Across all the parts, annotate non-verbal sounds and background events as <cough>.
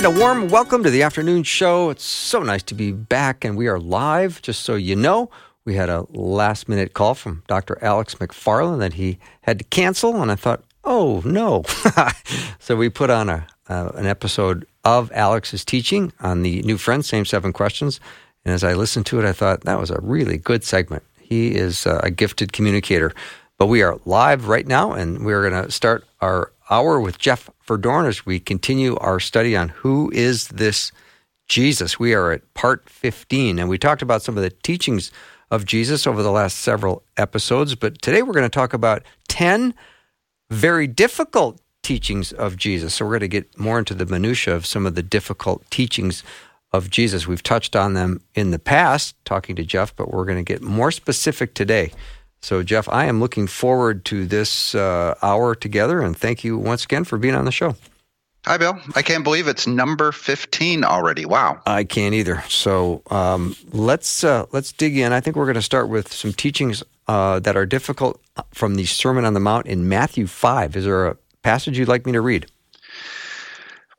And a warm welcome to the afternoon show. It's so nice to be back, and we are live. Just so you know, we had a last minute call from Dr. Alex McFarland that he had to cancel, and I thought, oh no. <laughs> so we put on a uh, an episode of Alex's teaching on the New Friends, Same Seven Questions. And as I listened to it, I thought that was a really good segment. He is uh, a gifted communicator. But we are live right now, and we're going to start our hour with Jeff Verdoorn as we continue our study on who is this Jesus. We are at part 15, and we talked about some of the teachings of Jesus over the last several episodes, but today we're going to talk about 10 very difficult teachings of Jesus. So we're going to get more into the minutia of some of the difficult teachings of Jesus. We've touched on them in the past, talking to Jeff, but we're going to get more specific today. So, Jeff, I am looking forward to this uh, hour together, and thank you once again for being on the show. Hi, Bill. I can't believe it's number fifteen already. Wow. I can't either. So um, let's uh, let's dig in. I think we're going to start with some teachings uh, that are difficult from the Sermon on the Mount in Matthew five. Is there a passage you'd like me to read?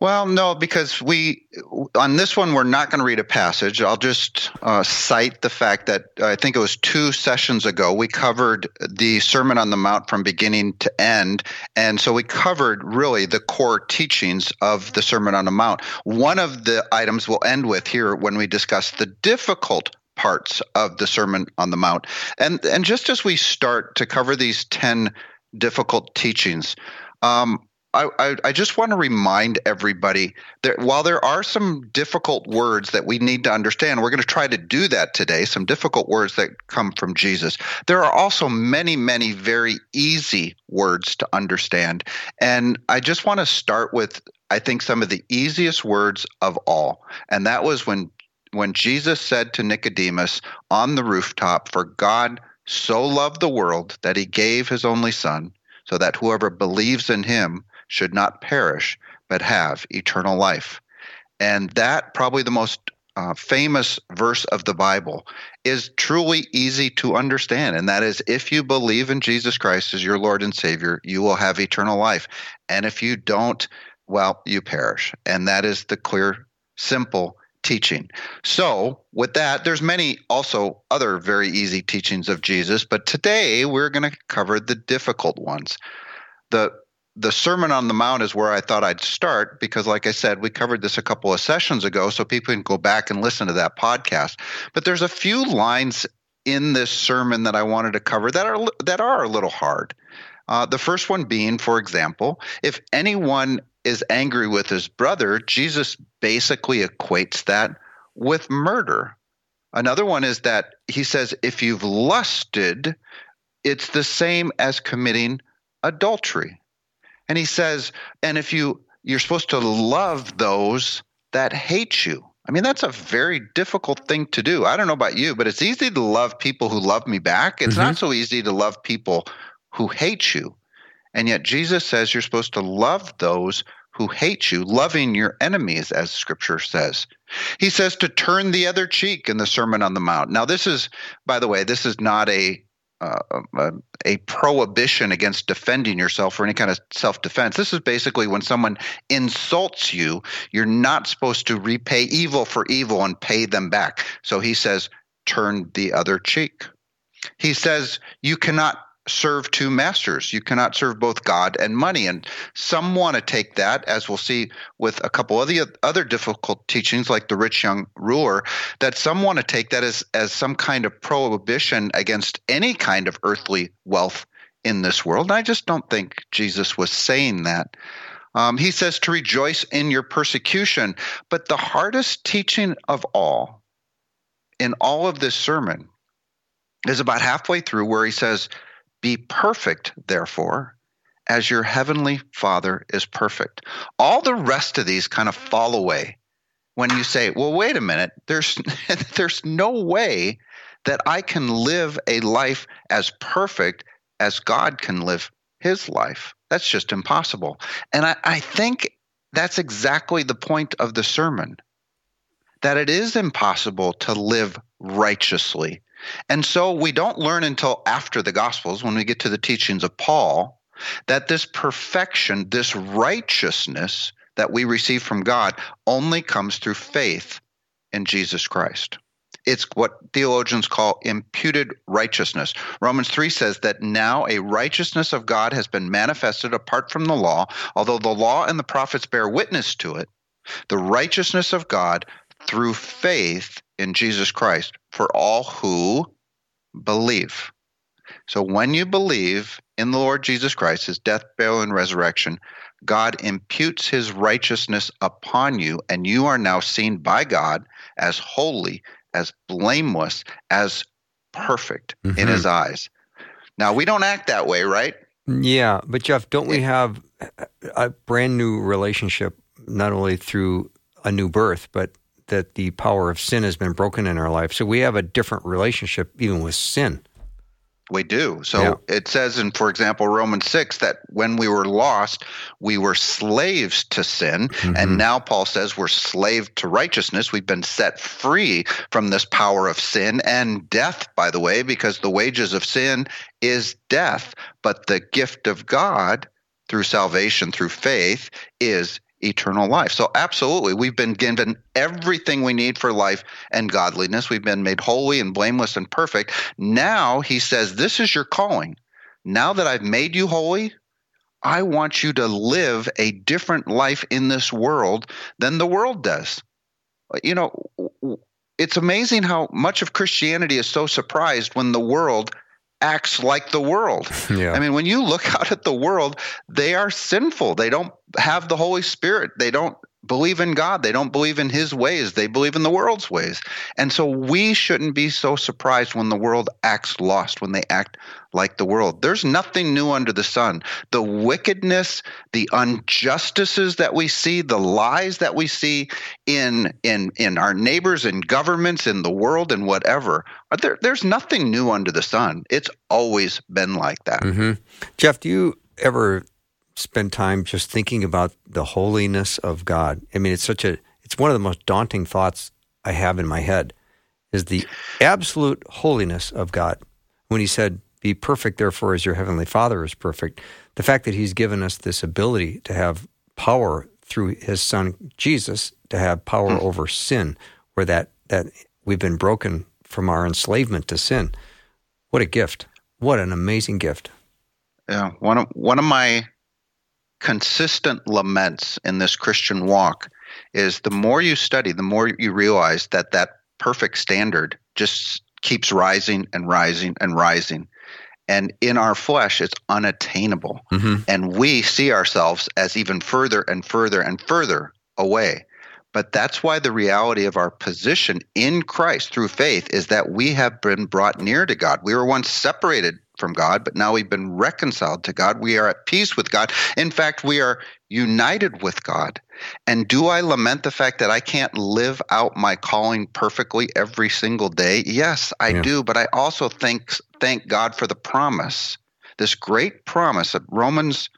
Well, no, because we on this one we're not going to read a passage. I'll just uh, cite the fact that I think it was two sessions ago we covered the Sermon on the Mount from beginning to end, and so we covered really the core teachings of the Sermon on the Mount. One of the items we'll end with here when we discuss the difficult parts of the Sermon on the Mount, and and just as we start to cover these ten difficult teachings. Um, I, I, just want to remind everybody that while there are some difficult words that we need to understand, we're going to try to do that today, some difficult words that come from Jesus. There are also many, many very easy words to understand. And I just want to start with, I think, some of the easiest words of all. And that was when, when Jesus said to Nicodemus on the rooftop, For God so loved the world that he gave his only Son, so that whoever believes in him should not perish, but have eternal life. And that, probably the most uh, famous verse of the Bible, is truly easy to understand. And that is if you believe in Jesus Christ as your Lord and Savior, you will have eternal life. And if you don't, well, you perish. And that is the clear, simple teaching. So, with that, there's many also other very easy teachings of Jesus, but today we're going to cover the difficult ones. The the Sermon on the Mount is where I thought I'd start because, like I said, we covered this a couple of sessions ago, so people can go back and listen to that podcast. But there's a few lines in this sermon that I wanted to cover that are that are a little hard. Uh, the first one being, for example, if anyone is angry with his brother, Jesus basically equates that with murder. Another one is that he says, if you've lusted, it's the same as committing adultery. And he says, and if you you're supposed to love those that hate you. I mean, that's a very difficult thing to do. I don't know about you, but it's easy to love people who love me back. It's mm-hmm. not so easy to love people who hate you. And yet Jesus says you're supposed to love those who hate you, loving your enemies, as scripture says. He says to turn the other cheek in the Sermon on the Mount. Now, this is, by the way, this is not a uh, a, a, prohibition against defending yourself or any kind of self defense. This is basically when someone insults you, you're not supposed to repay evil for evil and pay them back. So he says, turn the other cheek. He says, you cannot serve two masters. You cannot serve both God and money. And some want to take that, as we'll see with a couple of the other difficult teachings, like the rich young ruler, that some want to take that as, as some kind of prohibition against any kind of earthly wealth in this world. And I just don't think Jesus was saying that. Um, he says to rejoice in your persecution. But the hardest teaching of all in all of this sermon is about halfway through where he says, be perfect, therefore, as your heavenly Father is perfect. All the rest of these kind of fall away when you say, "Well, wait a minute. There's <laughs> there's no way that I can live a life as perfect as God can live his life. That's just impossible." And I, I think that's exactly the point of the sermon. That it is impossible to live righteously. And so we don't learn until after the Gospels, when we get to the teachings of Paul, that this perfection, this righteousness that we receive from God only comes through faith in Jesus Christ. It's what theologians call imputed righteousness. Romans 3 says that now a righteousness of God has been manifested apart from the law, although the law and the prophets bear witness to it. The righteousness of God through faith in Jesus Christ for all who believe. So when you believe in the Lord Jesus Christ, his death, burial, and resurrection, God imputes his righteousness upon you, and you are now seen by God as holy, as blameless, as perfect mm-hmm. in his eyes. Now, we don't act that way, right? Yeah, but Jeff, don't we have a brand new relationship, not only through a new birth, but that the power of sin has been broken in our life? So we have a different relationship even with sin. We do. So yeah. it says in, for example, Romans 6 that when we were lost, we were slaves to sin. Mm-hmm. And now Paul says we're slave to righteousness. We've been set free from this power of sin and death, by the way, because the wages of sin is death. But the gift of God through salvation, through faith, is eternal life. So, absolutely, we've been given everything we need for life and godliness. We've been made holy and blameless and perfect. Now, he says, This is your calling. Now that I've made you holy, I want you to live a different life in this world than the world does. You know, it's amazing how much of Christianity is so surprised when the world acts like the world. <laughs> Yeah. I mean, when you look <laughs> out at the world, they are sinful. They don't have the Holy Spirit. They don't believe in God. They don't believe in his ways. They believe in the world's ways. And so we shouldn't be so surprised when the world acts lost, when they act like the world. There's nothing new under the sun. The wickedness, the injustices that we see, the lies that we see in in in our neighbors and governments in the world and whatever. There, there's nothing new under the sun. It's always been like that. Mm-hmm. Jeff, do you ever spend time just thinking about the holiness of God. I mean, it's such a it's one of the most daunting thoughts I have in my head is the absolute holiness of God. When he said, "Be perfect therefore as your heavenly Father is perfect." The fact that he's given us this ability to have power through his son Jesus to have power mm. over sin where that that we've been broken from our enslavement to sin. What a gift. What an amazing gift. Yeah, one of one of my consistent laments in this Christian walk is the more you study, the more you realize that that perfect standard just keeps rising and rising and rising. And in our flesh, it's unattainable. Mm-hmm. And we see ourselves as even further and further and further away. But that's why the reality of our position in Christ through faith is that we have been brought near to God. We were once separated from God, but now we've been reconciled to God. We are at peace with God. In fact, we are united with God. And do I lament the fact that I can't live out my calling perfectly every single day? Yes, I yeah. do. But I also thank thank God for the promise, this great promise of Romans,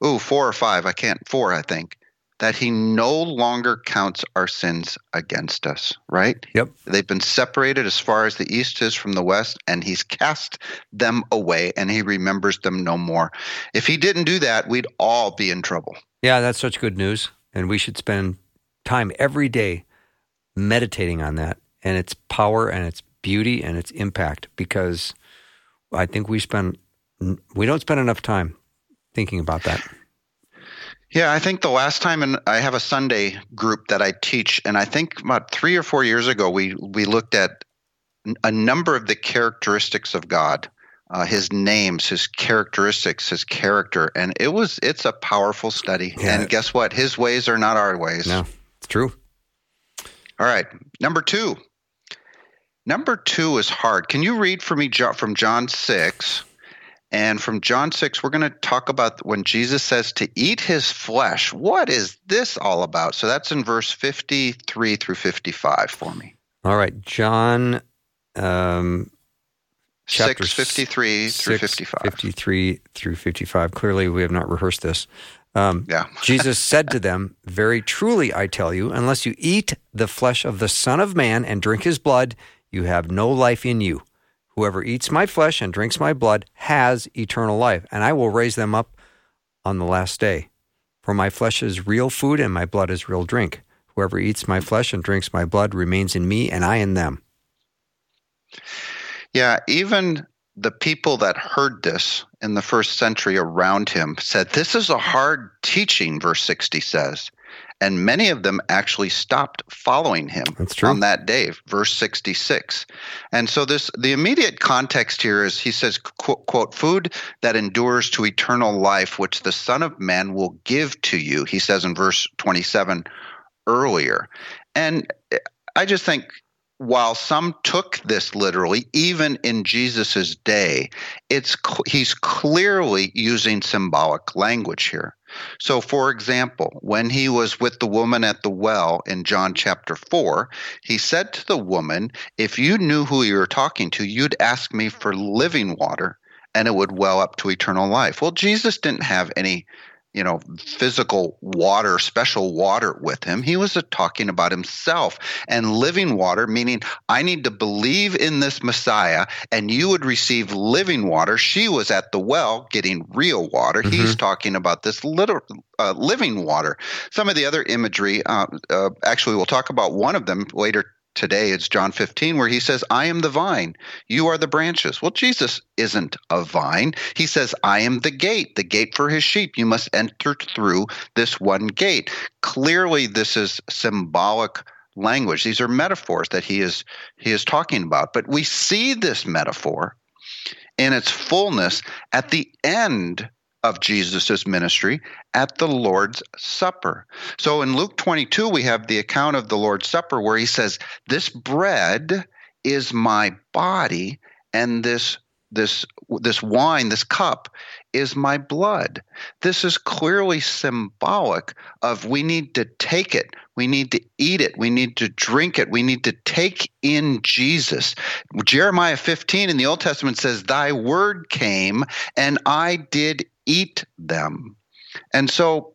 oh, four or five, I can't, four, I think, that he no longer counts our sins against us, right? Yep. They've been separated as far as the east is from the west, and he's cast them away and he remembers them no more. If he didn't do that, we'd all be in trouble. Yeah, that's such good news. And we should spend time every day meditating on that and its power and its beauty and its impact because I think we spend we don't spend enough time thinking about that. Yeah, I think the last time, and I have a Sunday group that I teach, and I think about three or four years ago, we we looked at a number of the characteristics of God, uh, His names, His characteristics, His character, and it was it's a powerful study. Yeah. And guess what? His ways are not our ways. No, it's true. All right, number two. Number two is hard. Can you read for me from John six? And from John 6, we're going to talk about when Jesus says to eat his flesh. What is this all about? So that's in verse 53 through 55 for me. All right. John um, 6, 53 6, through 55. 53 through 55. Clearly, we have not rehearsed this. Um, yeah. <laughs> Jesus said to them, Very truly, I tell you, unless you eat the flesh of the Son of Man and drink his blood, you have no life in you. Whoever eats my flesh and drinks my blood has eternal life, and I will raise them up on the last day. For my flesh is real food and my blood is real drink. Whoever eats my flesh and drinks my blood remains in me, and I in them. Yeah, even the people that heard this in the first century around him said, This is a hard teaching, verse 60 says. And many of them actually stopped following him on that day, verse 66. And so this the immediate context here is he says, quote, quote, food that endures to eternal life, which the Son of Man will give to you, he says in verse 27 earlier. And I just think while some took this literally, even in Jesus's day, it's he's clearly using symbolic language here. So, for example, when he was with the woman at the well in John chapter 4, he said to the woman, If you knew who you were talking to, you'd ask me for living water and it would well up to eternal life. Well, Jesus didn't have any you know, physical water, special water with him. He was talking about himself and living water, meaning I need to believe in this Messiah and you would receive living water. She was at the well getting real water. Mm-hmm. He's talking about this little uh, living water. Some of the other imagery, uh, uh, actually, we'll talk about one of them later today it's John 15 where he says, I am the vine, you are the branches. Well, Jesus isn't a vine. He says, I am the gate, the gate for his sheep. You must enter through this one gate. Clearly, this is symbolic language. These are metaphors that he is he is talking about. But we see this metaphor in its fullness at the end of Jesus' ministry at the Lord's Supper. So in Luke 22, we have the account of the Lord's Supper where he says, This bread is my body, and this this this wine, this cup, is my blood. This is clearly symbolic of we need to take it, we need to eat it, we need to drink it, we need to take in Jesus. Jeremiah 15 in the Old Testament says, Thy word came, and I did eat them. And so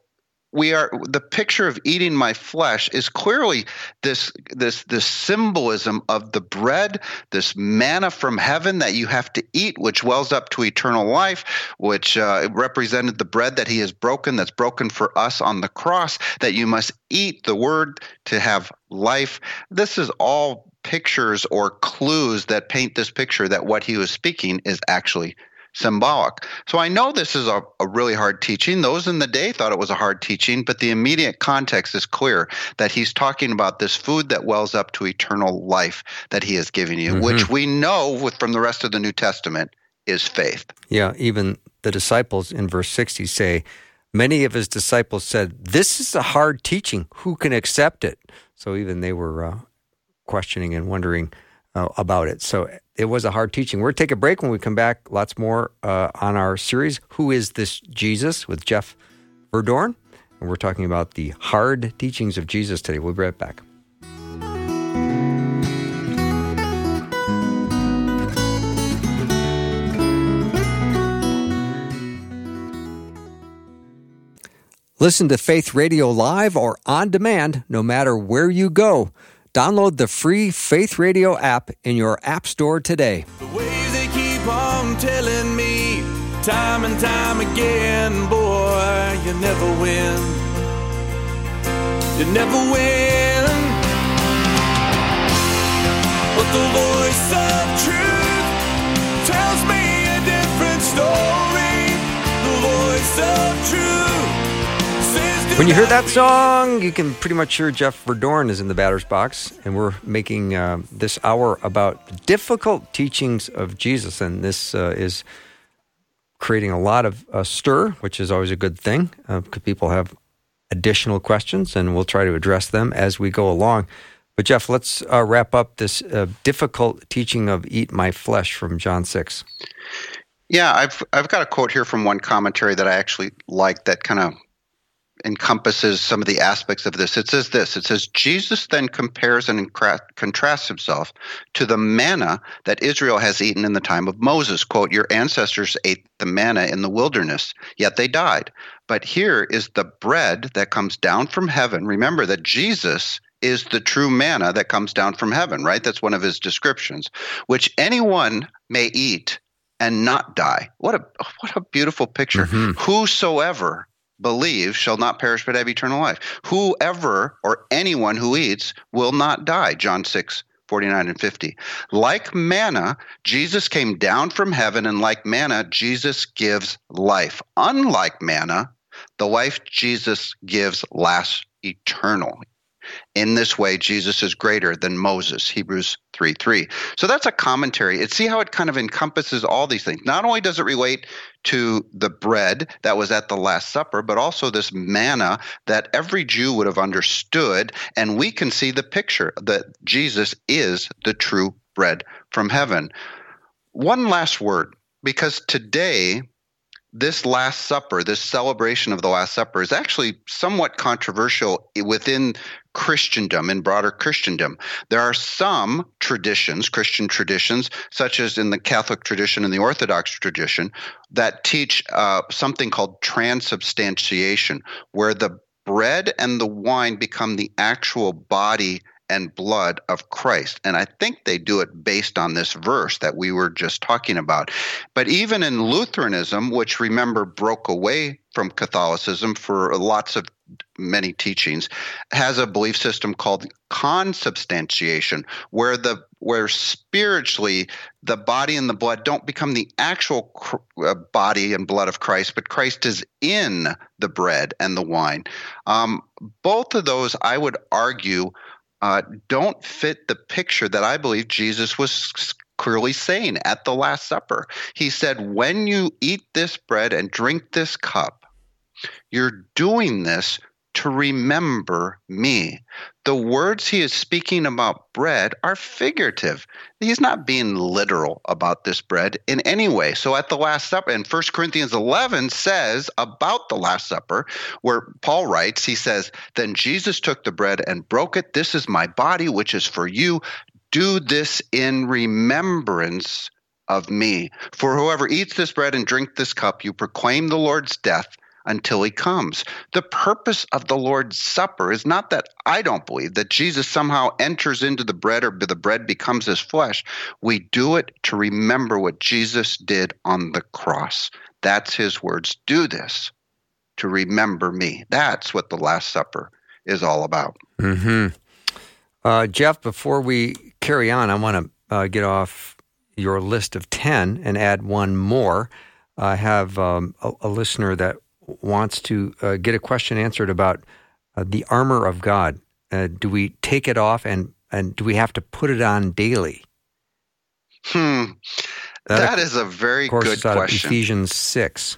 we are the picture of eating my flesh is clearly this this this symbolism of the bread this manna from heaven that you have to eat which wells up to eternal life which uh, represented the bread that he has broken that's broken for us on the cross that you must eat the word to have life this is all pictures or clues that paint this picture that what he was speaking is actually symbolic. So I know this is a, a, really hard teaching. Those in the day thought it was a hard teaching, but the immediate context is clear that he's talking about this food that wells up to eternal life that he has given you, mm-hmm. which we know with, from the rest of the New Testament is faith. Yeah, even the disciples in verse 60 say, Many of his disciples said, This is a hard teaching. Who can accept it? So even they were uh, questioning and wondering uh, about it. So it was a hard teaching. We're take a break when we come back. Lots more uh, on our series, Who is This Jesus? with Jeff Verdoorn? And we're talking about the hard teachings of Jesus today. We'll be right back. Listen to Faith Radio live or on demand no matter where you go. Download the free Faith Radio app in your App Store today. The they keep on telling me time and time again, boy, you never win. You never win. But the voice of truth tells me a different story. The voice of truth when you hear that song, you can pretty much hear Jeff Verdoorn is in the batter's box, and we're making uh, this hour about difficult teachings of Jesus, and this uh, is creating a lot of uh, stir, which is always a good thing because uh, people have additional questions, and we'll try to address them as we go along. But Jeff, let's uh, wrap up this uh, difficult teaching of "Eat My Flesh" from John six. Yeah, I've I've got a quote here from one commentary that I actually like that kind of encompasses some of the aspects of this. It says this it says, Jesus then compares and contrasts himself to the manna that Israel has eaten in the time of Moses. Quote, Your ancestors ate the manna in the wilderness, yet they died. But here is the bread that comes down from heaven. Remember that Jesus is the true manna that comes down from heaven, right? That's one of his descriptions, which anyone may eat and not die. What a what a beautiful picture. Mm-hmm. Whosoever believe shall not perish but have eternal life. Whoever or anyone who eats will not die. John 6, 49 and 50. Like manna, Jesus came down from heaven, and like manna, Jesus gives life. Unlike manna, the life Jesus gives lasts eternal. In this way, Jesus is greater than Moses, Hebrews 3 3. So that's a commentary. It see how it kind of encompasses all these things. Not only does it relate to the bread that was at the Last Supper, but also this manna that every Jew would have understood. And we can see the picture that Jesus is the true bread from heaven. One last word, because today this Last Supper, this celebration of the Last Supper, is actually somewhat controversial within Christendom, in broader Christendom. There are some traditions, Christian traditions, such as in the Catholic tradition and the Orthodox tradition, that teach uh, something called transubstantiation, where the bread and the wine become the actual body and blood of Christ. And I think they do it based on this verse that we were just talking about. But even in Lutheranism, which remember broke away from Catholicism for lots of many teachings, has a belief system called consubstantiation, where the where spiritually the body and the blood don't become the actual uh, body and blood of Christ, but Christ is in the bread and the wine. Um, both of those, I would argue, uh, don't fit the picture that I believe Jesus was clearly saying at the Last Supper. He said, When you eat this bread and drink this cup, you're doing this to remember me. The words he is speaking about bread are figurative. He's not being literal about this bread in any way. So at the Last Supper, and 1 Corinthians 11 says about the Last Supper, where Paul writes, he says, Then Jesus took the bread and broke it. This is my body, which is for you. Do this in remembrance of me. For whoever eats this bread and drink this cup, you proclaim the Lord's death until he comes. The purpose of the Lord's Supper is not that I don't believe that Jesus somehow enters into the bread or the bread becomes his flesh. We do it to remember what Jesus did on the cross. That's his words. Do this to remember me. That's what the Last Supper is all about. hmm uh, Jeff, before we carry on, I want to uh, get off your list of 10 and add one more. I have um, a, a, listener that wants to uh, get a question answered about uh, the armor of God. Uh, do we take it off and, and do we have to put it on daily? Hmm. that, that is a very good question. Ephesians 6.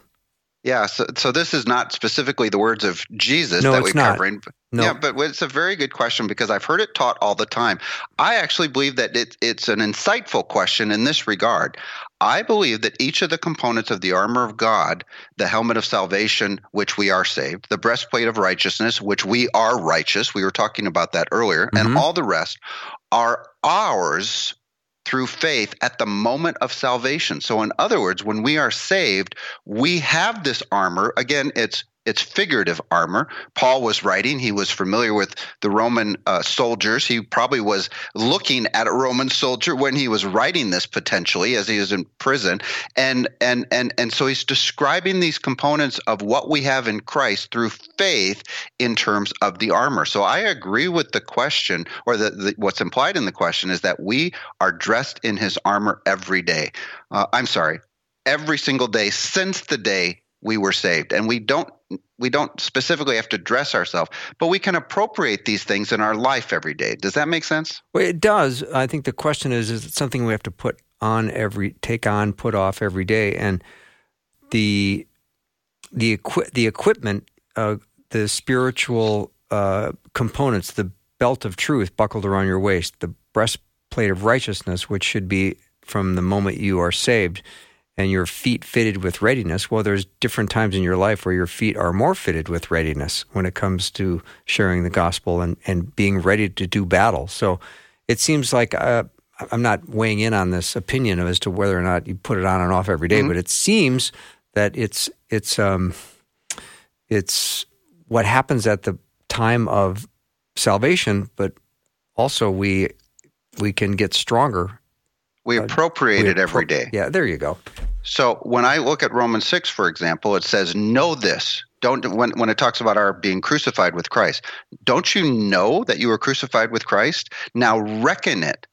Yeah, so, so this is not specifically the words of Jesus no, that we're covering. No. Yeah, but it's a very good question because I've heard it taught all the time. I actually believe that it, it's an insightful question in this regard. I believe that each of the components of the armor of God, the helmet of salvation, which we are saved, the breastplate of righteousness, which we are righteous, we were talking about that earlier, mm-hmm. and all the rest are ours through faith at the moment of salvation. So, in other words, when we are saved, we have this armor. Again, it's it's figurative armor. Paul was writing, he was familiar with the Roman uh, soldiers. He probably was looking at a Roman soldier when he was writing this potentially as he was in prison. And and and and so he's describing these components of what we have in Christ through faith in terms of the armor. So I agree with the question or the, the what's implied in the question is that we are dressed in his armor every day. Uh, I'm sorry, every single day since the day we were saved. And we don't we don't specifically have to dress ourselves but we can appropriate these things in our life every day. Does that make sense? Well it does. I think the question is is it something we have to put on every take on put off every day? And the the equi- the equipment uh, the spiritual uh, components the belt of truth buckled around your waist the breastplate of righteousness which should be from the moment you are saved and your feet fitted with readiness. Well, there's different times in your life where your feet are more fitted with readiness when it comes to sharing the gospel and, and being ready to do battle. So it seems like uh, I'm not weighing in on this opinion as to whether or not you put it on and off every day, mm-hmm. but it seems that it's it's um, it's what happens at the time of salvation, but also we we can get stronger. We appropriate uh, we it every day. Yeah, there you go. So when I look at Romans 6, for example, it says, Know this. Don't when when it talks about our being crucified with Christ, don't you know that you were crucified with Christ? Now reckon it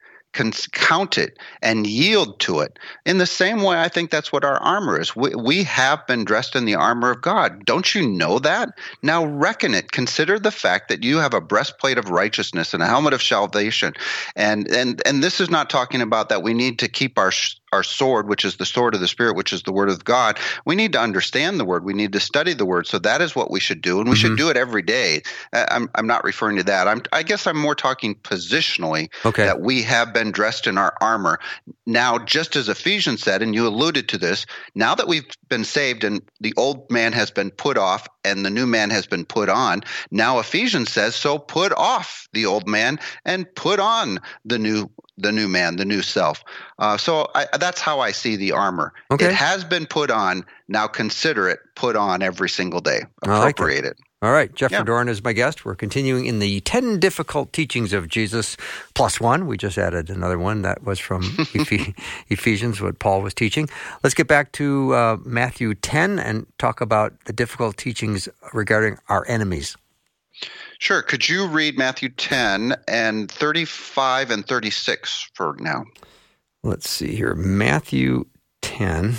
count it and yield to it. In the same way, I think that's what our armor is. We, we have been dressed in the armor of God. Don't you know that? Now reckon it. Consider the fact that you have a breastplate of righteousness and a helmet of salvation. And and and this is not talking about that we need to keep our our sword, which is the sword of the Spirit, which is the Word of God, we need to understand the Word. We need to study the Word. So that is what we should do, and we mm-hmm. should do it every day. I'm, I'm not referring to that. I'm, I guess I'm more talking positionally okay. that we have been dressed in our armor. Now, just as Ephesians said, and you alluded to this, now that we've been saved and the old man has been put off and the new man has been put on, now Ephesians says, so put off the old man and put on the new the new man, the new self. Uh, so I, that's how I see the armor. Okay. It has been put on. Now consider it put on every single day. Appropriate like it. All right, Jeff yeah. Verdoorn is my guest. We're continuing in the 10 difficult teachings of Jesus plus one. We just added another one that was from <laughs> Ephesians, what Paul was teaching. Let's get back to uh, Matthew 10 and talk about the difficult teachings regarding our enemies. Sure. Could you read Matthew 10 and 35 and 36 for now? Let's see here. Matthew 10.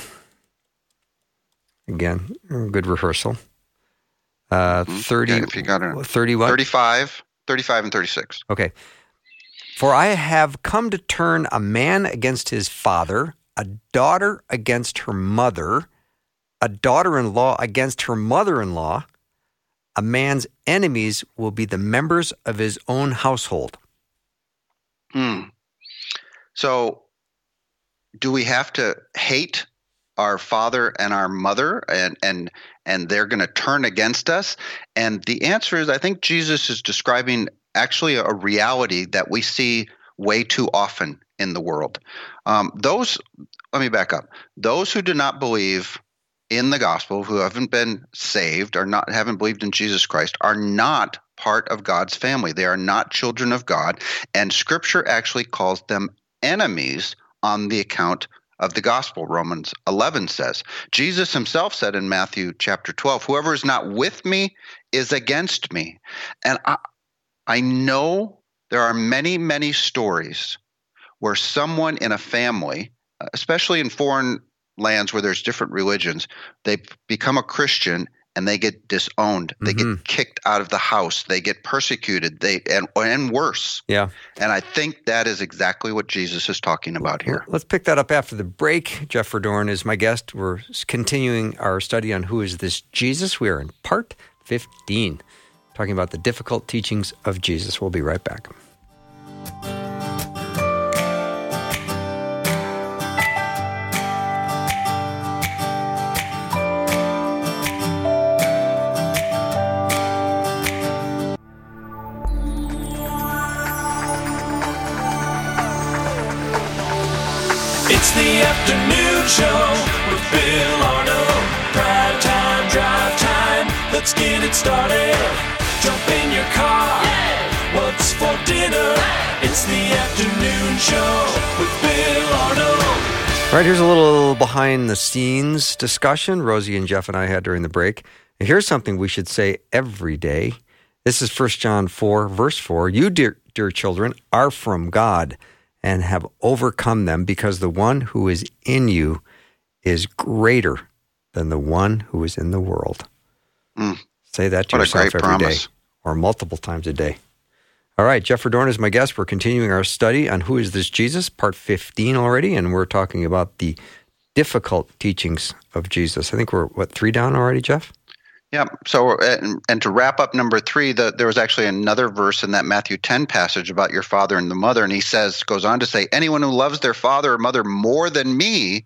Again, good rehearsal. Uh, mm-hmm. 30, yeah, if you got it. 30 what? 35, 35 and 36. Okay. For I have come to turn a man against his father, a daughter against her mother, a daughter in law against her mother in law a man's enemies will be the members of his own household. Hmm. So, do we have to hate our father and our mother and and and they're going to turn against us and the answer is i think jesus is describing actually a reality that we see way too often in the world um, those let me back up those who do not believe in the gospel who haven't been saved or not haven't believed in Jesus Christ are not part of God's family. They are not children of God, and Scripture actually calls them enemies on the account of the gospel. Romans 11 says. Jesus himself said in Matthew chapter 12, "Whoever is not with me is against me." And I, I know there are many, many stories where someone in a family, especially in foreign lands where there's different religions, they become a Christian and they get disowned. They mm-hmm. get kicked out of the house. They get persecuted. They and and worse. Yeah. And I think that is exactly what Jesus is talking about here. Let's pick that up after the break. Jeff Verdoorn is my guest. We're continuing our study on who is this Jesus. We are in part 15, talking about the difficult teachings of Jesus. We'll be right back. Get it started. Jump in your car. Yeah. What's for dinner? Hey. It's the afternoon show with Bill Arnold. All right, here's a little behind the scenes discussion Rosie and Jeff and I had during the break. And here's something we should say every day. This is 1 John 4, verse 4. You, dear, dear children, are from God and have overcome them because the one who is in you is greater than the one who is in the world. Mm. Say that to what yourself every promise. day, or multiple times a day. All right, Jeff Verdoorn is my guest. We're continuing our study on Who is This Jesus, part 15 already, and we're talking about the difficult teachings of Jesus. I think we're, what, three down already, Jeff? Yeah. So, and, and to wrap up number three, the, there was actually another verse in that Matthew 10 passage about your father and the mother. And he says, goes on to say, anyone who loves their father or mother more than me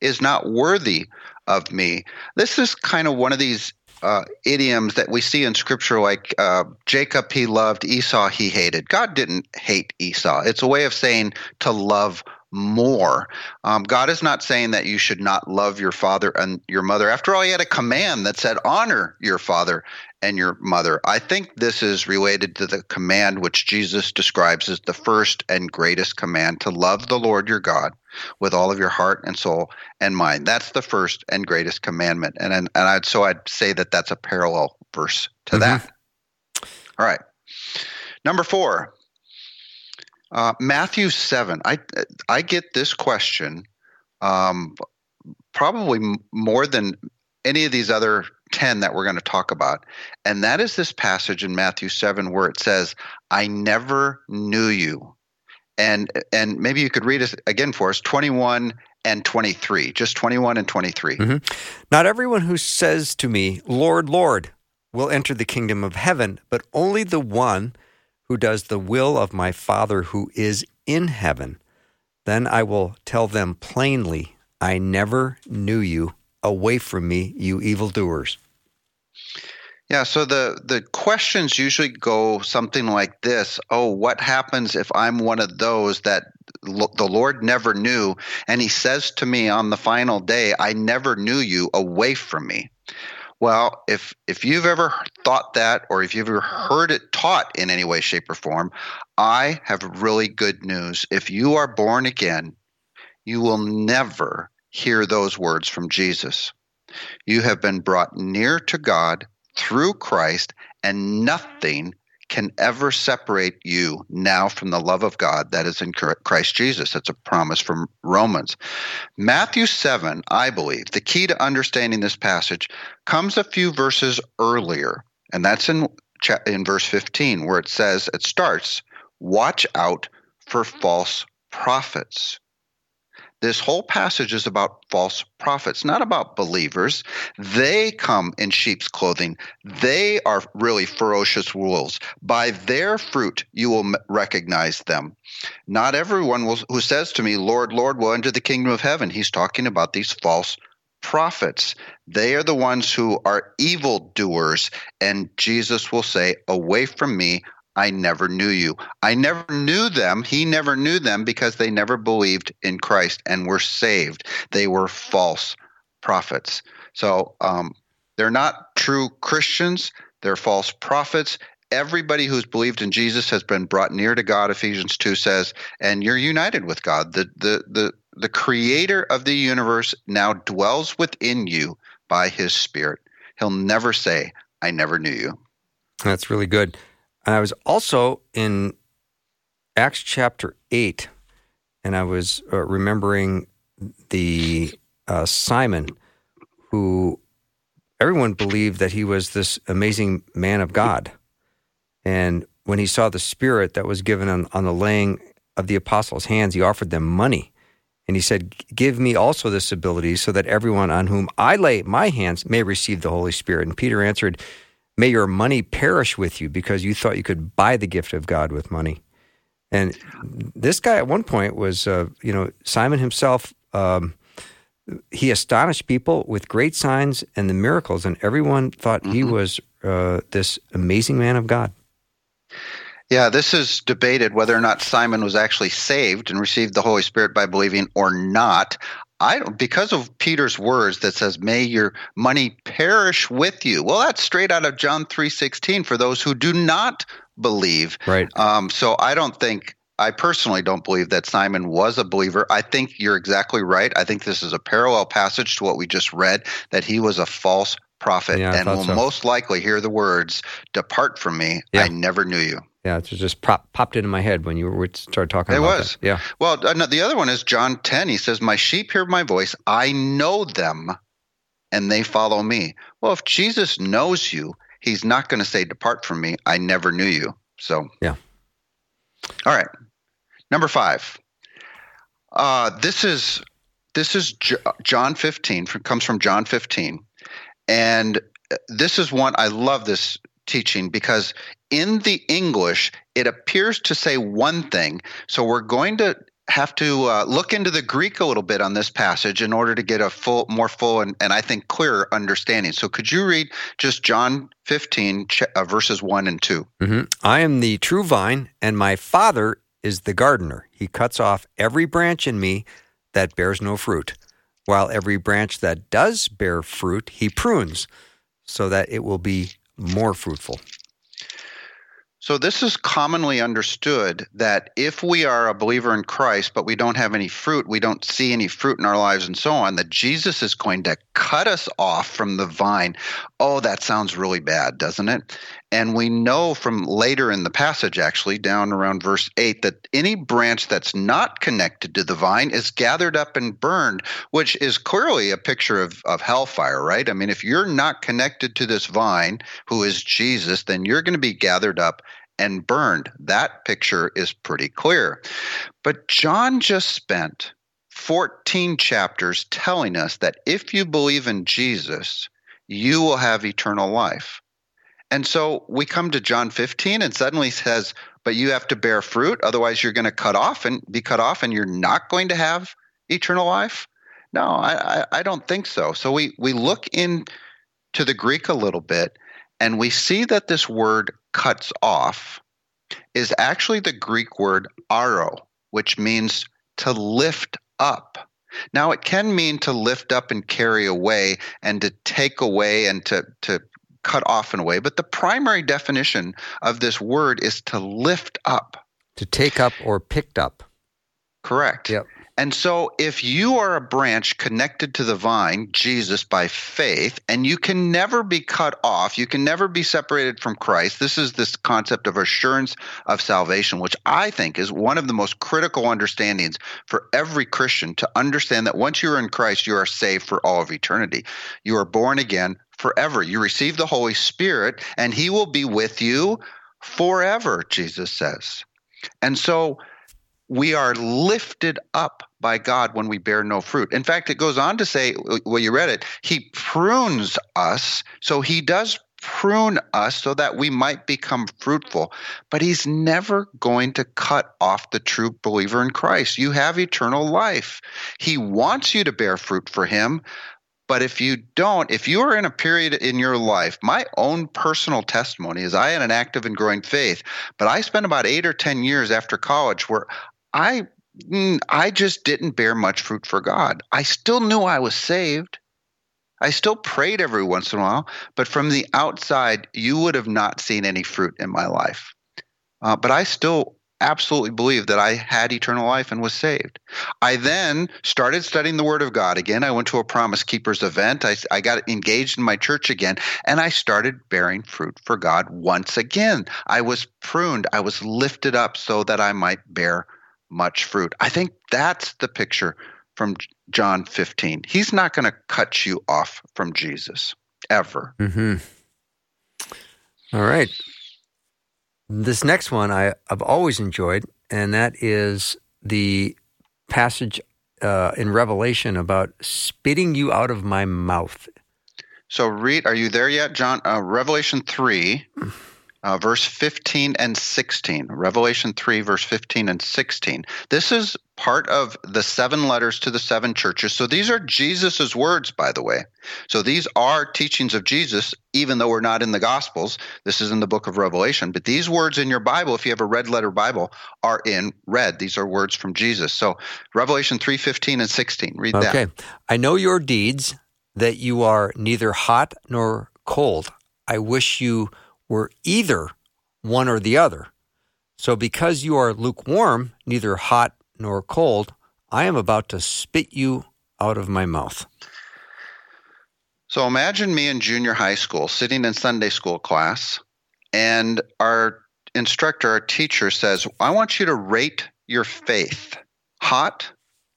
is not worthy of me. This is kind of one of these uh, idioms that we see in scripture, like uh, Jacob he loved, Esau he hated. God didn't hate Esau. It's a way of saying to love more. Um, God is not saying that you should not love your father and your mother. After all, He had a command that said, honor your father and your mother. I think this is related to the command which Jesus describes as the first and greatest command to love the Lord your God with all of your heart and soul and mind. That's the first and greatest commandment. And and, and I'd, so I'd say that that's a parallel verse to mm-hmm. that. All right. Number four, uh, Matthew 7. I, I get this question um, probably more than any of these other 10 that we're going to talk about. And that is this passage in Matthew 7 where it says, I never knew you. And and maybe you could read it again for us 21 and 23, just 21 and 23. Mm-hmm. Not everyone who says to me, Lord, Lord, will enter the kingdom of heaven, but only the one who does the will of my Father who is in heaven. Then I will tell them plainly, I never knew you. Away from me, you evildoers. Yeah, so the the questions usually go something like this: Oh, what happens if I'm one of those that the Lord never knew, and He says to me on the final day, "I never knew you. Away from me." Well, if if you've ever thought that or if you've ever heard it taught in any way shape or form, I have really good news. If you are born again, you will never hear those words from Jesus. You have been brought near to God through Christ and nothing can ever separate you now from the love of God that is in Christ Jesus. That's a promise from Romans. Matthew 7, I believe, the key to understanding this passage comes a few verses earlier, and that's in, in verse 15, where it says, it starts, watch out for false prophets this whole passage is about false prophets, not about believers. They come in sheep's clothing. They are really ferocious wolves. By their fruit you will recognize them. Not everyone will, who says to me, Lord, Lord, will enter the kingdom of heaven. He's talking about these false prophets. They are the ones who are evildoers. And Jesus will say, Away from me, I never knew you. I never knew them. He never knew them because they never believed in Christ and were saved. They were false prophets. So um, they're not true Christians, they're false prophets. Everybody who's believed in Jesus has been brought near to God, Ephesians 2 says, and you're united with God. The, the, the, the creator of the universe now dwells within you by his spirit. He'll never say, I never knew you. That's really good. And I was also in Acts chapter 8, and I was uh, remembering the uh, Simon, who everyone believed that he was this amazing man of God. And when he saw the Spirit that was given on, on the laying of the apostles' hands, he offered them money. And he said, Give me also this ability so that everyone on whom I lay my hands may receive the Holy Spirit. And Peter answered, May your money perish with you because you thought you could buy the gift of God with money. And this guy at one point was, uh, you know, Simon himself. Um, he astonished people with great signs and the miracles, and everyone thought mm-hmm. he was uh, this amazing man of God. Yeah, this is debated whether or not Simon was actually saved and received the Holy Spirit by believing or not. I don't because of Peter's words that says, "May your money perish with you." Well, that's straight out of John three sixteen for those who do not believe. Right. Um, so I don't think I personally don't believe that Simon was a believer. I think you're exactly right. I think this is a parallel passage to what we just read that he was a false prophet yeah, and will so. most likely hear the words, Depart from me, yeah. I never knew you. Yeah, it just pop, popped into my head when you were started talking. It was. That. Yeah. Well, the other one is John ten. He says, "My sheep hear my voice. I know them, and they follow me." Well, if Jesus knows you, He's not going to say, "Depart from me. I never knew you." So. Yeah. All right. Number five. Uh, this is this is John fifteen. from, Comes from John fifteen, and this is one I love this teaching because in the English, it appears to say one thing. So we're going to have to uh, look into the Greek a little bit on this passage in order to get a full, more full, and, and I think clearer understanding. So, could you read just John 15, uh, verses 1 and 2? Mm-hmm. I am the true vine, and my Father is the gardener. He cuts off every branch in me that bears no fruit, while every branch that does bear fruit, he prunes so that it will be more fruitful. So, this is commonly understood that if we are a believer in Christ, but we don't have any fruit, we don't see any fruit in our lives, and so on, that Jesus is going to cut us off from the vine. Oh, that sounds really bad, doesn't it? And we know from later in the passage, actually, down around verse 8, that any branch that's not connected to the vine is gathered up and burned, which is clearly a picture of, of hellfire, right? I mean, if you're not connected to this vine, who is Jesus, then you're going to be gathered up and burned. That picture is pretty clear. But John just spent 14 chapters telling us that if you believe in Jesus, you will have eternal life. And so we come to John 15 and suddenly says, but you have to bear fruit, otherwise you're going to cut off and be cut off and you're not going to have eternal life. No, I, I, don't think so. So we, we look into the Greek a little bit and we see that this word cuts off is actually the Greek word airo, which means to lift up. Now, it can mean to lift up and carry away and to take away and to, to cut off and away. But the primary definition of this word is to lift up. To take up or picked up. Correct. Yep. And so, if you are a branch connected to the vine, Jesus, by faith, and you can never be cut off, you can never be separated from Christ. This is this concept of assurance of salvation, which I think is one of the most critical understandings for every Christian to understand that once you're in Christ, you are saved for all of eternity. You are born again forever. You receive the Holy Spirit, and He will be with you forever, Jesus says. And so, we are lifted up by God when we bear no fruit. In fact, it goes on to say, well, you read it, He prunes us. So He does prune us so that we might become fruitful. But He's never going to cut off the true believer in Christ. You have eternal life. He wants you to bear fruit for Him. But if you don't, if you are in a period in your life, my own personal testimony is I had an active and growing faith, but I spent about eight or 10 years after college where I mm, I just didn't bear much fruit for God. I still knew I was saved. I still prayed every once in a while, but from the outside, you would have not seen any fruit in my life. Uh, but I still absolutely believed that I had eternal life and was saved. I then started studying the Word of God again. I went to a Promise Keepers event. I, I got engaged in my church again, and I started bearing fruit for God once again. I was pruned, I was lifted up so that I might bear much fruit. I think that's the picture from John 15. He's not going to cut you off from Jesus ever. Mm-hmm. All right. This next one I, have always enjoyed, and that is the passage uh, in Revelation about spitting you out of my mouth. So, read, are you there yet, John? Uh, Revelation 3 uh, verse 15 and 16. Revelation 3, verse 15 and 16. This is part of the seven letters to the seven churches. So these are Jesus's words, by the way. So these are teachings of Jesus, even though we're not in the Gospels. This is in the book of Revelation. But these words in your Bible, if you have a red letter Bible, are in red. These are words from Jesus. So Revelation 3, 15 and 16. Read that. Okay. I know your deeds, that you are neither hot nor cold. I wish you were either one or the other. So because you are lukewarm, neither hot nor cold, I am about to spit you out of my mouth. So imagine me in junior high school sitting in Sunday school class, and our instructor, our teacher says, I want you to rate your faith hot,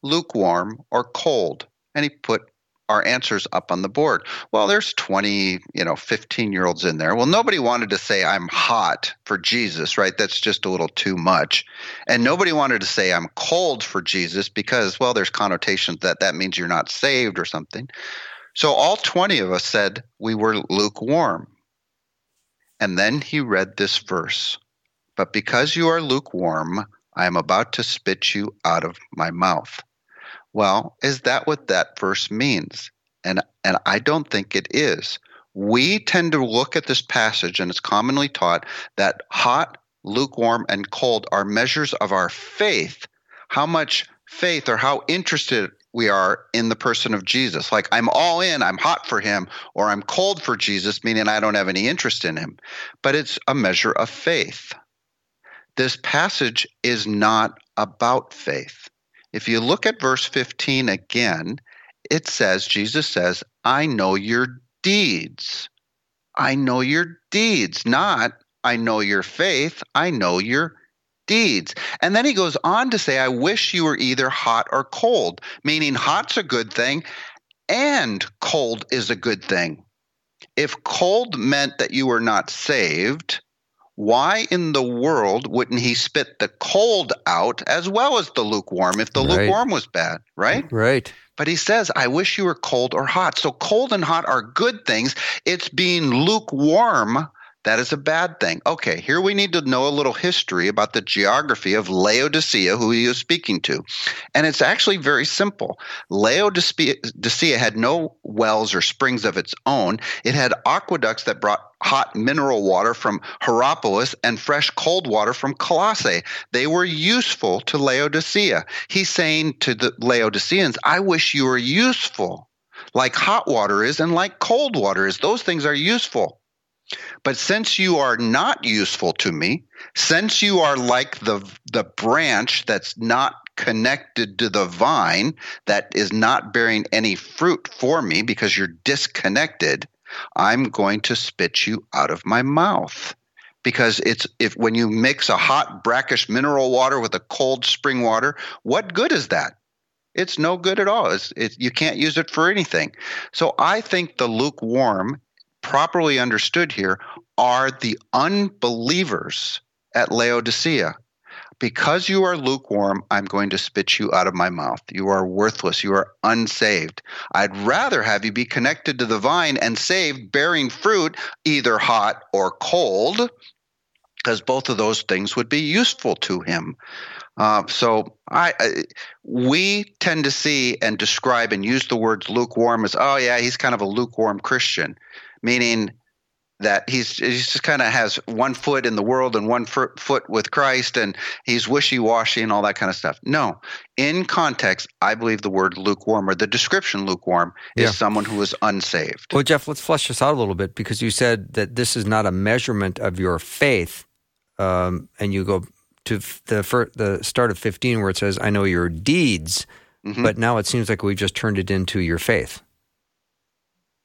lukewarm, or cold. And he put our answers up on the board. Well, there's 20, you know, 15 year olds in there. Well, nobody wanted to say I'm hot for Jesus, right? That's just a little too much. And nobody wanted to say I'm cold for Jesus because, well, there's connotations that that means you're not saved or something. So all 20 of us said we were lukewarm. And then he read this verse But because you are lukewarm, I am about to spit you out of my mouth. Well, is that what that verse means? And, and I don't think it is. We tend to look at this passage, and it's commonly taught that hot, lukewarm, and cold are measures of our faith. How much faith or how interested we are in the person of Jesus. Like I'm all in, I'm hot for him, or I'm cold for Jesus, meaning I don't have any interest in him. But it's a measure of faith. This passage is not about faith. If you look at verse 15 again, it says, Jesus says, I know your deeds. I know your deeds, not I know your faith. I know your deeds. And then he goes on to say, I wish you were either hot or cold, meaning hot's a good thing and cold is a good thing. If cold meant that you were not saved, why in the world wouldn't he spit the cold out as well as the lukewarm if the Right. lukewarm was bad, right? Right. But he says, I wish you were cold or hot. So cold and hot are good things. It's being lukewarm that is a bad thing. Okay, here we need to know a little history about the geography of Laodicea, who he is speaking to. And it's actually very simple. Laodicea had no wells or springs of its own, it had aqueducts that brought hot mineral water from Hierapolis and fresh cold water from Colossae. They were useful to Laodicea. He's saying to the Laodiceans, I wish you were useful, like hot water is and like cold water is. Those things are useful. But since you are not useful to me, since you are like the the branch that's not connected to the vine that is not bearing any fruit for me because you're disconnected, I'm going to spit you out of my mouth. Because it's if when you mix a hot brackish mineral water with a cold spring water, what good is that? It's no good at all. It's, it's, you can't use it for anything. So I think the lukewarm properly understood here are the unbelievers at Laodicea. Because you are lukewarm, I'm going to spit you out of my mouth. You are worthless. You are unsaved. I'd rather have you be connected to the vine and saved, bearing fruit, either hot or cold, because both of those things would be useful to him. Uh, so I, I, we tend to see and describe and use the words lukewarm as, oh yeah, he's kind of a lukewarm Christian meaning that he's he's just kind of has one foot in the world and one foot foot with Christ, and he's wishy washy and all that kind of stuff. No, in context, I believe the word lukewarm or the description lukewarm is Yeah. someone who is unsaved. Well, Jeff, let's flesh this out a little bit because you said that this is not a measurement of your faith, um, and you go to the fir- the start of fifteen where it says, "I know your deeds," Mhm. but now it seems like we've just turned it into your faith.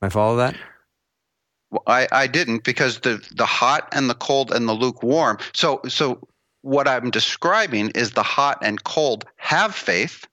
I follow that. Well, I, I didn't because the the hot and the cold and the lukewarm. So so what I'm describing is the hot and cold have faith.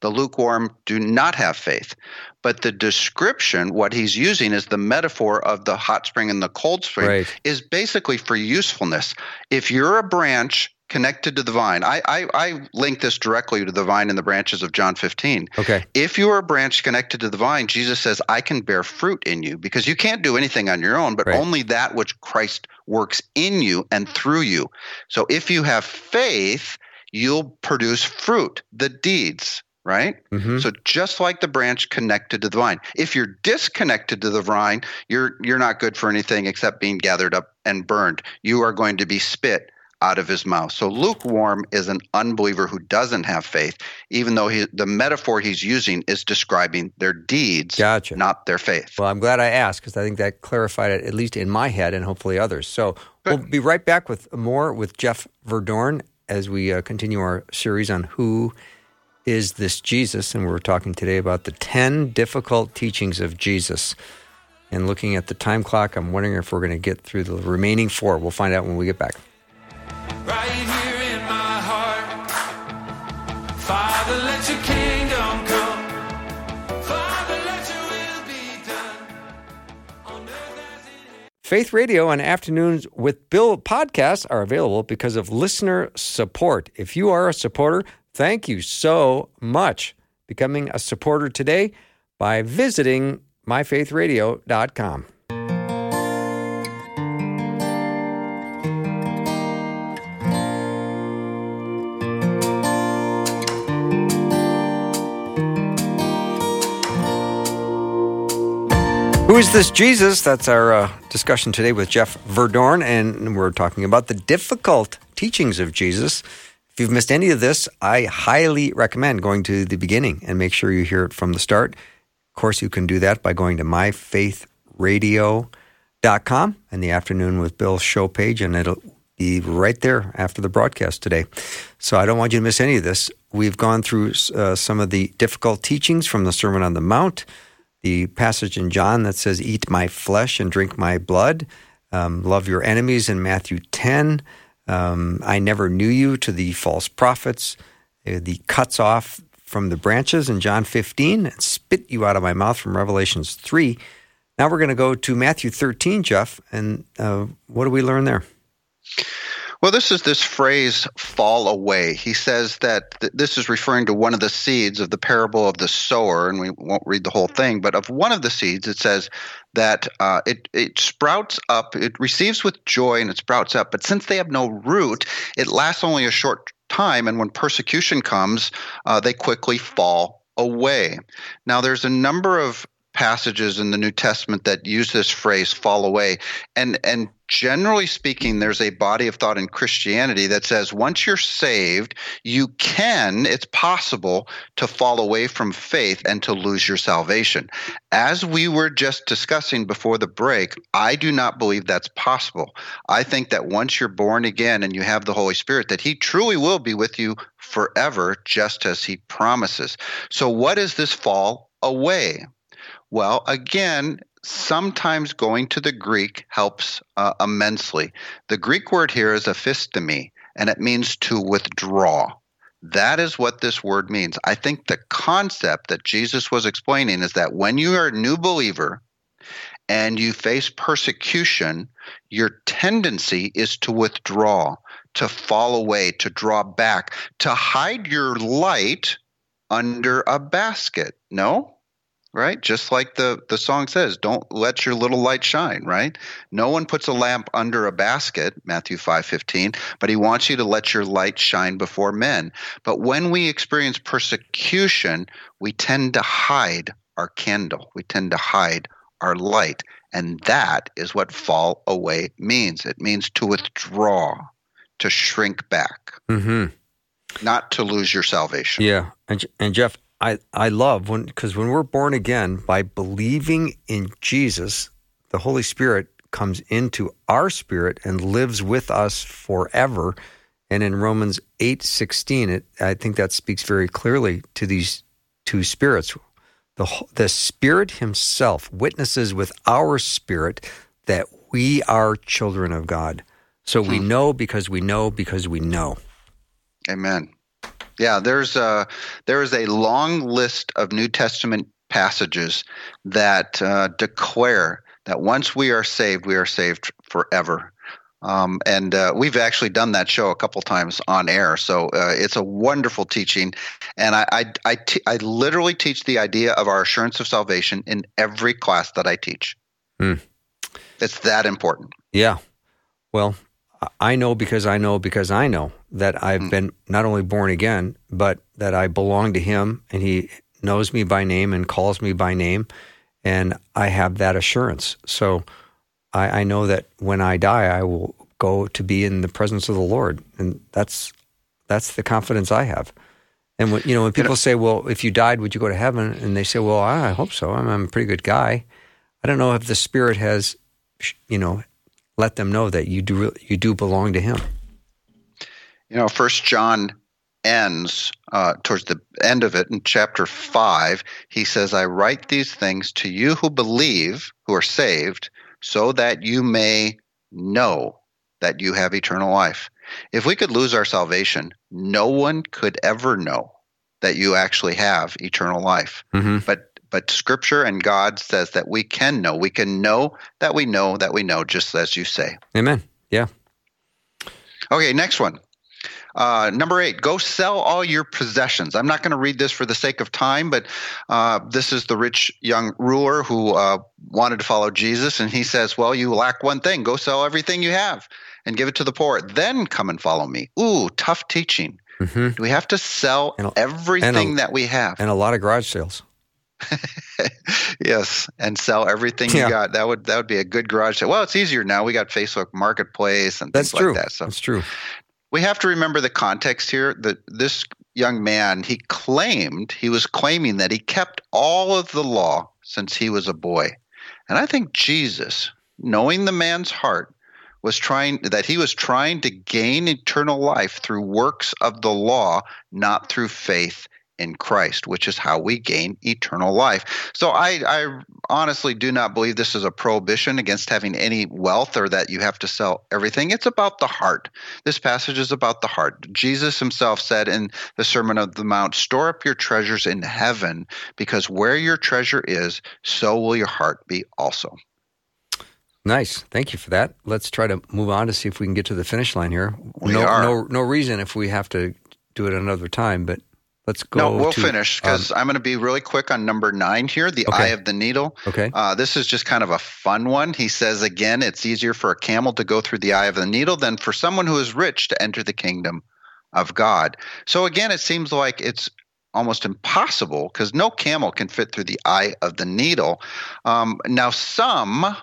The lukewarm do not have faith. But the description, what he's using is the metaphor of the hot spring and the cold spring, Right. is basically for usefulness. If you're a branch connected to the vine, I, I, I link this directly to the vine and the branches of John 15 Okay. if you are a branch connected to the vine, Jesus says, I can bear fruit in you because you can't do anything on your own, but Right. only that which Christ works in you and through you. So if you have faith, you'll produce fruit, the deeds, right? hmm So just like the branch connected to the vine. If you're disconnected to the vine, you're you're not good for anything except being gathered up and burned. You are going to be spit out of his mouth. So lukewarm is an unbeliever who doesn't have faith, even though he, the metaphor he's using is describing their deeds, Gotcha. not their faith. Well, I'm glad I asked because I think that clarified it, at least in my head and hopefully others. So we'll be right back with more with Jeff Verdoorn as we uh, continue our series on who is this Jesus. And we're talking today about the 10 difficult teachings of Jesus. And looking at the time clock, I'm wondering if we're going to get through the remaining four. We'll find out when we get back. Right here in my heart. Father, let your kingdom come. Faith Radio and Afternoons with Bill podcasts are available because of listener support. If you are a supporter, thank you so much. Becoming a supporter today by visiting myfaithradio.com. is this Jesus? That's our uh, discussion today with Jeff Verdoorn, and we're talking about the difficult teachings of Jesus. If you've missed any of this, I highly recommend going to the beginning and make sure you hear it from the start. Of course, you can do that by going to myfaithradio.com and the afternoon with Bill show page, and it'll be right there after the broadcast today. So I don't want you to miss any of this. We've gone through uh, some of the difficult teachings from the Sermon on the Mount the passage in John that says, Eat my flesh and drink my blood. Um, love your enemies in Matthew 10. Um, I never knew you to the false prophets. Uh, the cuts off from the branches in John 15 and spit you out of my mouth from Revelations 3. Now we're going to go to Matthew 13, Jeff. And uh, what do we learn there? Well, this is this phrase fall away. He says that th- this is referring to one of the seeds of the parable of the sower, and we won't read the whole thing, but of one of the seeds, it says that uh, it, it sprouts up, it receives with joy and it sprouts up, but since they have no root, it lasts only a short time, and when persecution comes, uh, they quickly fall away. Now, there's a number of passages in the New Testament that use this phrase fall away. And and generally speaking there's a body of thought in Christianity that says once you're saved you can it's possible to fall away from faith and to lose your salvation. As we were just discussing before the break I do not believe that's possible. I think that once you're born again and you have the Holy Spirit that he truly will be with you forever just as he promises. So what is this fall away well, again, sometimes going to the Greek helps uh, immensely. The Greek word here is aphistemi, and it means to withdraw. That is what this word means. I think the concept that Jesus was explaining is that when you are a new believer and you face persecution, your tendency is to withdraw, to fall away, to draw back, to hide your light under a basket. No? Right? Just like the the song says don't let your little light shine right? No one puts a lamp under a basket matthew 5:15 but he wants you to let your light shine before men. But when we experience persecution we tend to hide our candle. We tend to hide our light. And that is what fall away means. It means to withdraw to shrink back. Mm-hmm. not to lose your salvation. Yeah. And, and jeff I, I love when because when we're born again by believing in Jesus, the Holy Spirit comes into our spirit and lives with us forever. And in Romans eight sixteen, it I think that speaks very clearly to these two spirits. The the Spirit Himself witnesses with our spirit that we are children of God. So we hmm. know because we know because we know. Amen. Yeah, there's a there is a long list of New Testament passages that uh, declare that once we are saved, we are saved forever. Um, and uh, we've actually done that show a couple times on air, so uh, it's a wonderful teaching. And I, I, I, t- I literally teach the idea of our assurance of salvation in every class that I teach. Mm. It's that important. Yeah. Well, I know because I know because I know that I've mm. been not only born again, but that I belong to Him and He knows me by name and calls me by name. And I have that assurance. So I, I know that when I die, I will go to be in the presence of the Lord. And that's that's the confidence I have. And when, you know, when people say, "Well, if you died, would you go to heaven?" and they say, "Well, I hope so. I'm, I'm a pretty good guy." I don't know if the Spirit has, you know, let them know that you do you do belong to Him. You know, First John ends uh, towards the end of it in chapter five. He says, "I write these things to you who believe, who are saved, so that you may know that you have eternal life." If we could lose our salvation, no one could ever know that you actually have eternal life. Mm-hmm. But but scripture and God says that we can know. We can know that we know that we know, just as you say. Amen. Yeah. Okay, next one. Uh, number eight, go sell all your possessions. I'm not going to read this for the sake of time, but uh, this is the rich young ruler who uh, wanted to follow Jesus. And he says, Well, you lack one thing go sell everything you have and give it to the poor. Then come and follow me. Ooh, tough teaching. Mm-hmm. We have to sell a- everything a- that we have. And a lot of garage sales. <laughs> yes, and sell everything Yeah. you got. That would that would be a good garage sale. Well, it's easier now. We got Facebook Marketplace and That's things true. like that. So That's true. We have to remember the context here that this young man he claimed he was claiming that he kept all of the law since he was a boy. And i think jesus knowing the man's heart was trying that he was trying to gain eternal life through works of the law not through faith in Christ, which is how we gain eternal life. So I, I honestly do not believe this is a prohibition against having any wealth or that you have to sell everything. It's about the heart. This passage is about the heart. Jesus himself said in the Sermon of the Mount, Store up your treasures in heaven, because where your treasure is, so will your heart be also. Nice. Thank you for that. Let's try to move on to see if we can get to the finish line here. We no, are. no, no reason if we have to do it another time, but let's go. no, we'll to, finish um, because I'm going to be really quick on number nine here the Okay. eye of the needle. okay. Uh, this is just kind of a fun one. He says again, it's easier for a camel to go through the eye of the needle than for someone who is rich to enter the kingdom of God. So again, it seems like it's almost impossible because no camel can fit through the eye of the needle. Um, now, some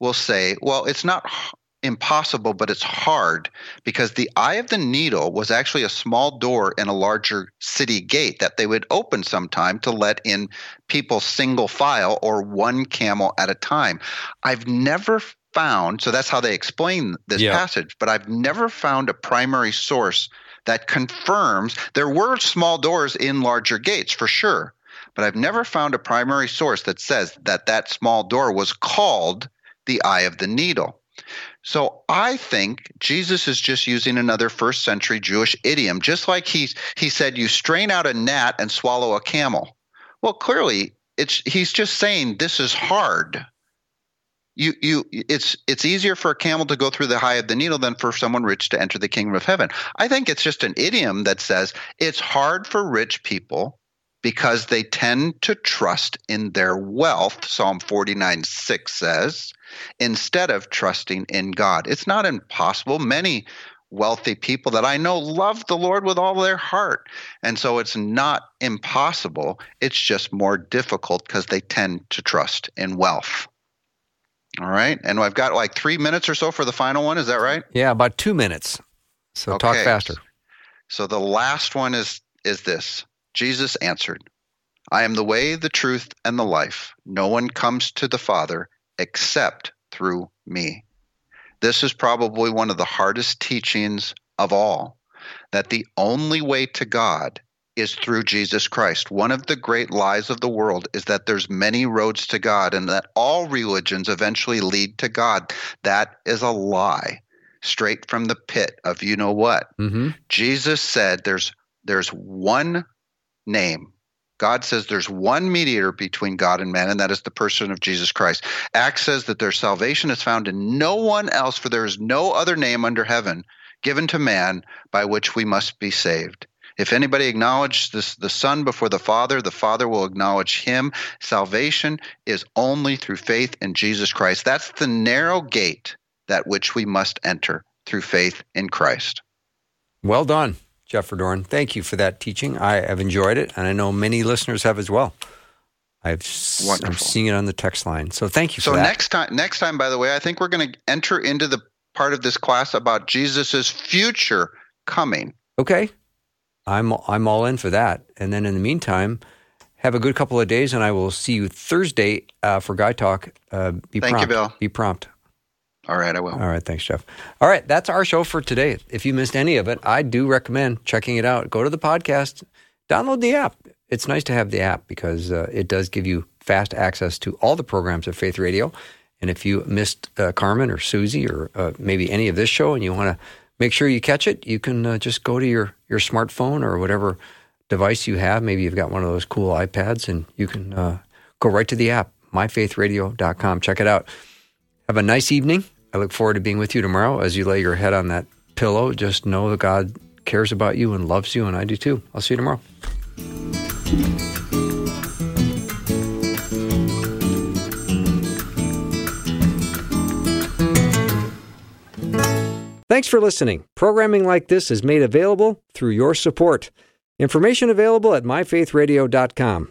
will say, well, it's not impossible, but it's hard because the eye of the needle was actually a small door in a larger city gate that they would open sometime to let in people single file or one camel at a time. I've never found, so that's how they explain this Yeah. passage, but I've never found a primary source that confirms there were small doors in larger gates for sure. But I've never found a primary source that says that that small door was called the eye of the needle. So I think Jesus is just using another first century Jewish idiom, just like he's, he said, you strain out a gnat and swallow a camel. Well, clearly, it's, he's just saying this is hard. You, you, it's, it's easier for a camel to go through the eye of the needle than for someone rich to enter the kingdom of heaven. I think it's just an idiom that says it's hard for rich people because they tend to trust in their wealth, Psalm 49 6 says, instead of trusting in God. It's not impossible. Many wealthy people that I know love the Lord with all their heart. And so it's not impossible. It's just more difficult because they tend to trust in wealth. All right. And I've got like three minutes or so for the final one. Is that right? Yeah, about two minutes. So talk faster. So the last one is is this. Jesus answered, I am the way, the truth, and the life. No one comes to the Father except through me. This is probably one of the hardest teachings of all that the only way to God is through Jesus Christ. One of the great lies of the world is that there's many roads to God and that all religions eventually lead to God. That is a lie straight from the pit of you know what. Mm-hmm. Jesus said there's there's one name. God says there's one mediator between God and man, and that is the person of Jesus Christ. Acts says that their salvation is found in no one else, for there is no other name under heaven given to man by which we must be saved. If anybody acknowledges this, the Son before the Father, the Father will acknowledge him. Salvation is only through faith in Jesus Christ. That's the narrow gate that which we must enter through faith in Christ. Well done, Jeff Verdoorn. Thank you for that teaching. I have enjoyed it, and I know many listeners have as well. I've s- I'm seeing it on the text line. So thank you So for that. next time, next time, by the way, I think we're going to enter into the part of this class about Jesus's future coming. Okay. I'm I'm all in for that. And then in the meantime, have a good couple of days, and I will see you Thursday uh, for Guy Talk. Uh, be Thank you, prompt. Bill. Be prompt. All right, I will. All right, thanks, Jeff. All right, that's our show for today. If you missed any of it, I do recommend checking it out. Go to the podcast, download the app. It's nice to have the app because uh, it does give you fast access to all the programs of Faith Radio. And if you missed uh, Carmen or Susie or uh, maybe any of this show and you want to make sure you catch it, you can uh, just go to your, your smartphone or whatever device you have. Maybe you've got one of those cool iPads and you can uh, go right to the app, myfaithradio.com. Check it out. Have a nice evening. I look forward to being with you tomorrow as you lay your head on that pillow. Just know that God cares about you and loves you, and I do too. I'll see you tomorrow. Thanks for listening. Programming like this is made available through your support. Information available at myfaithradio.com.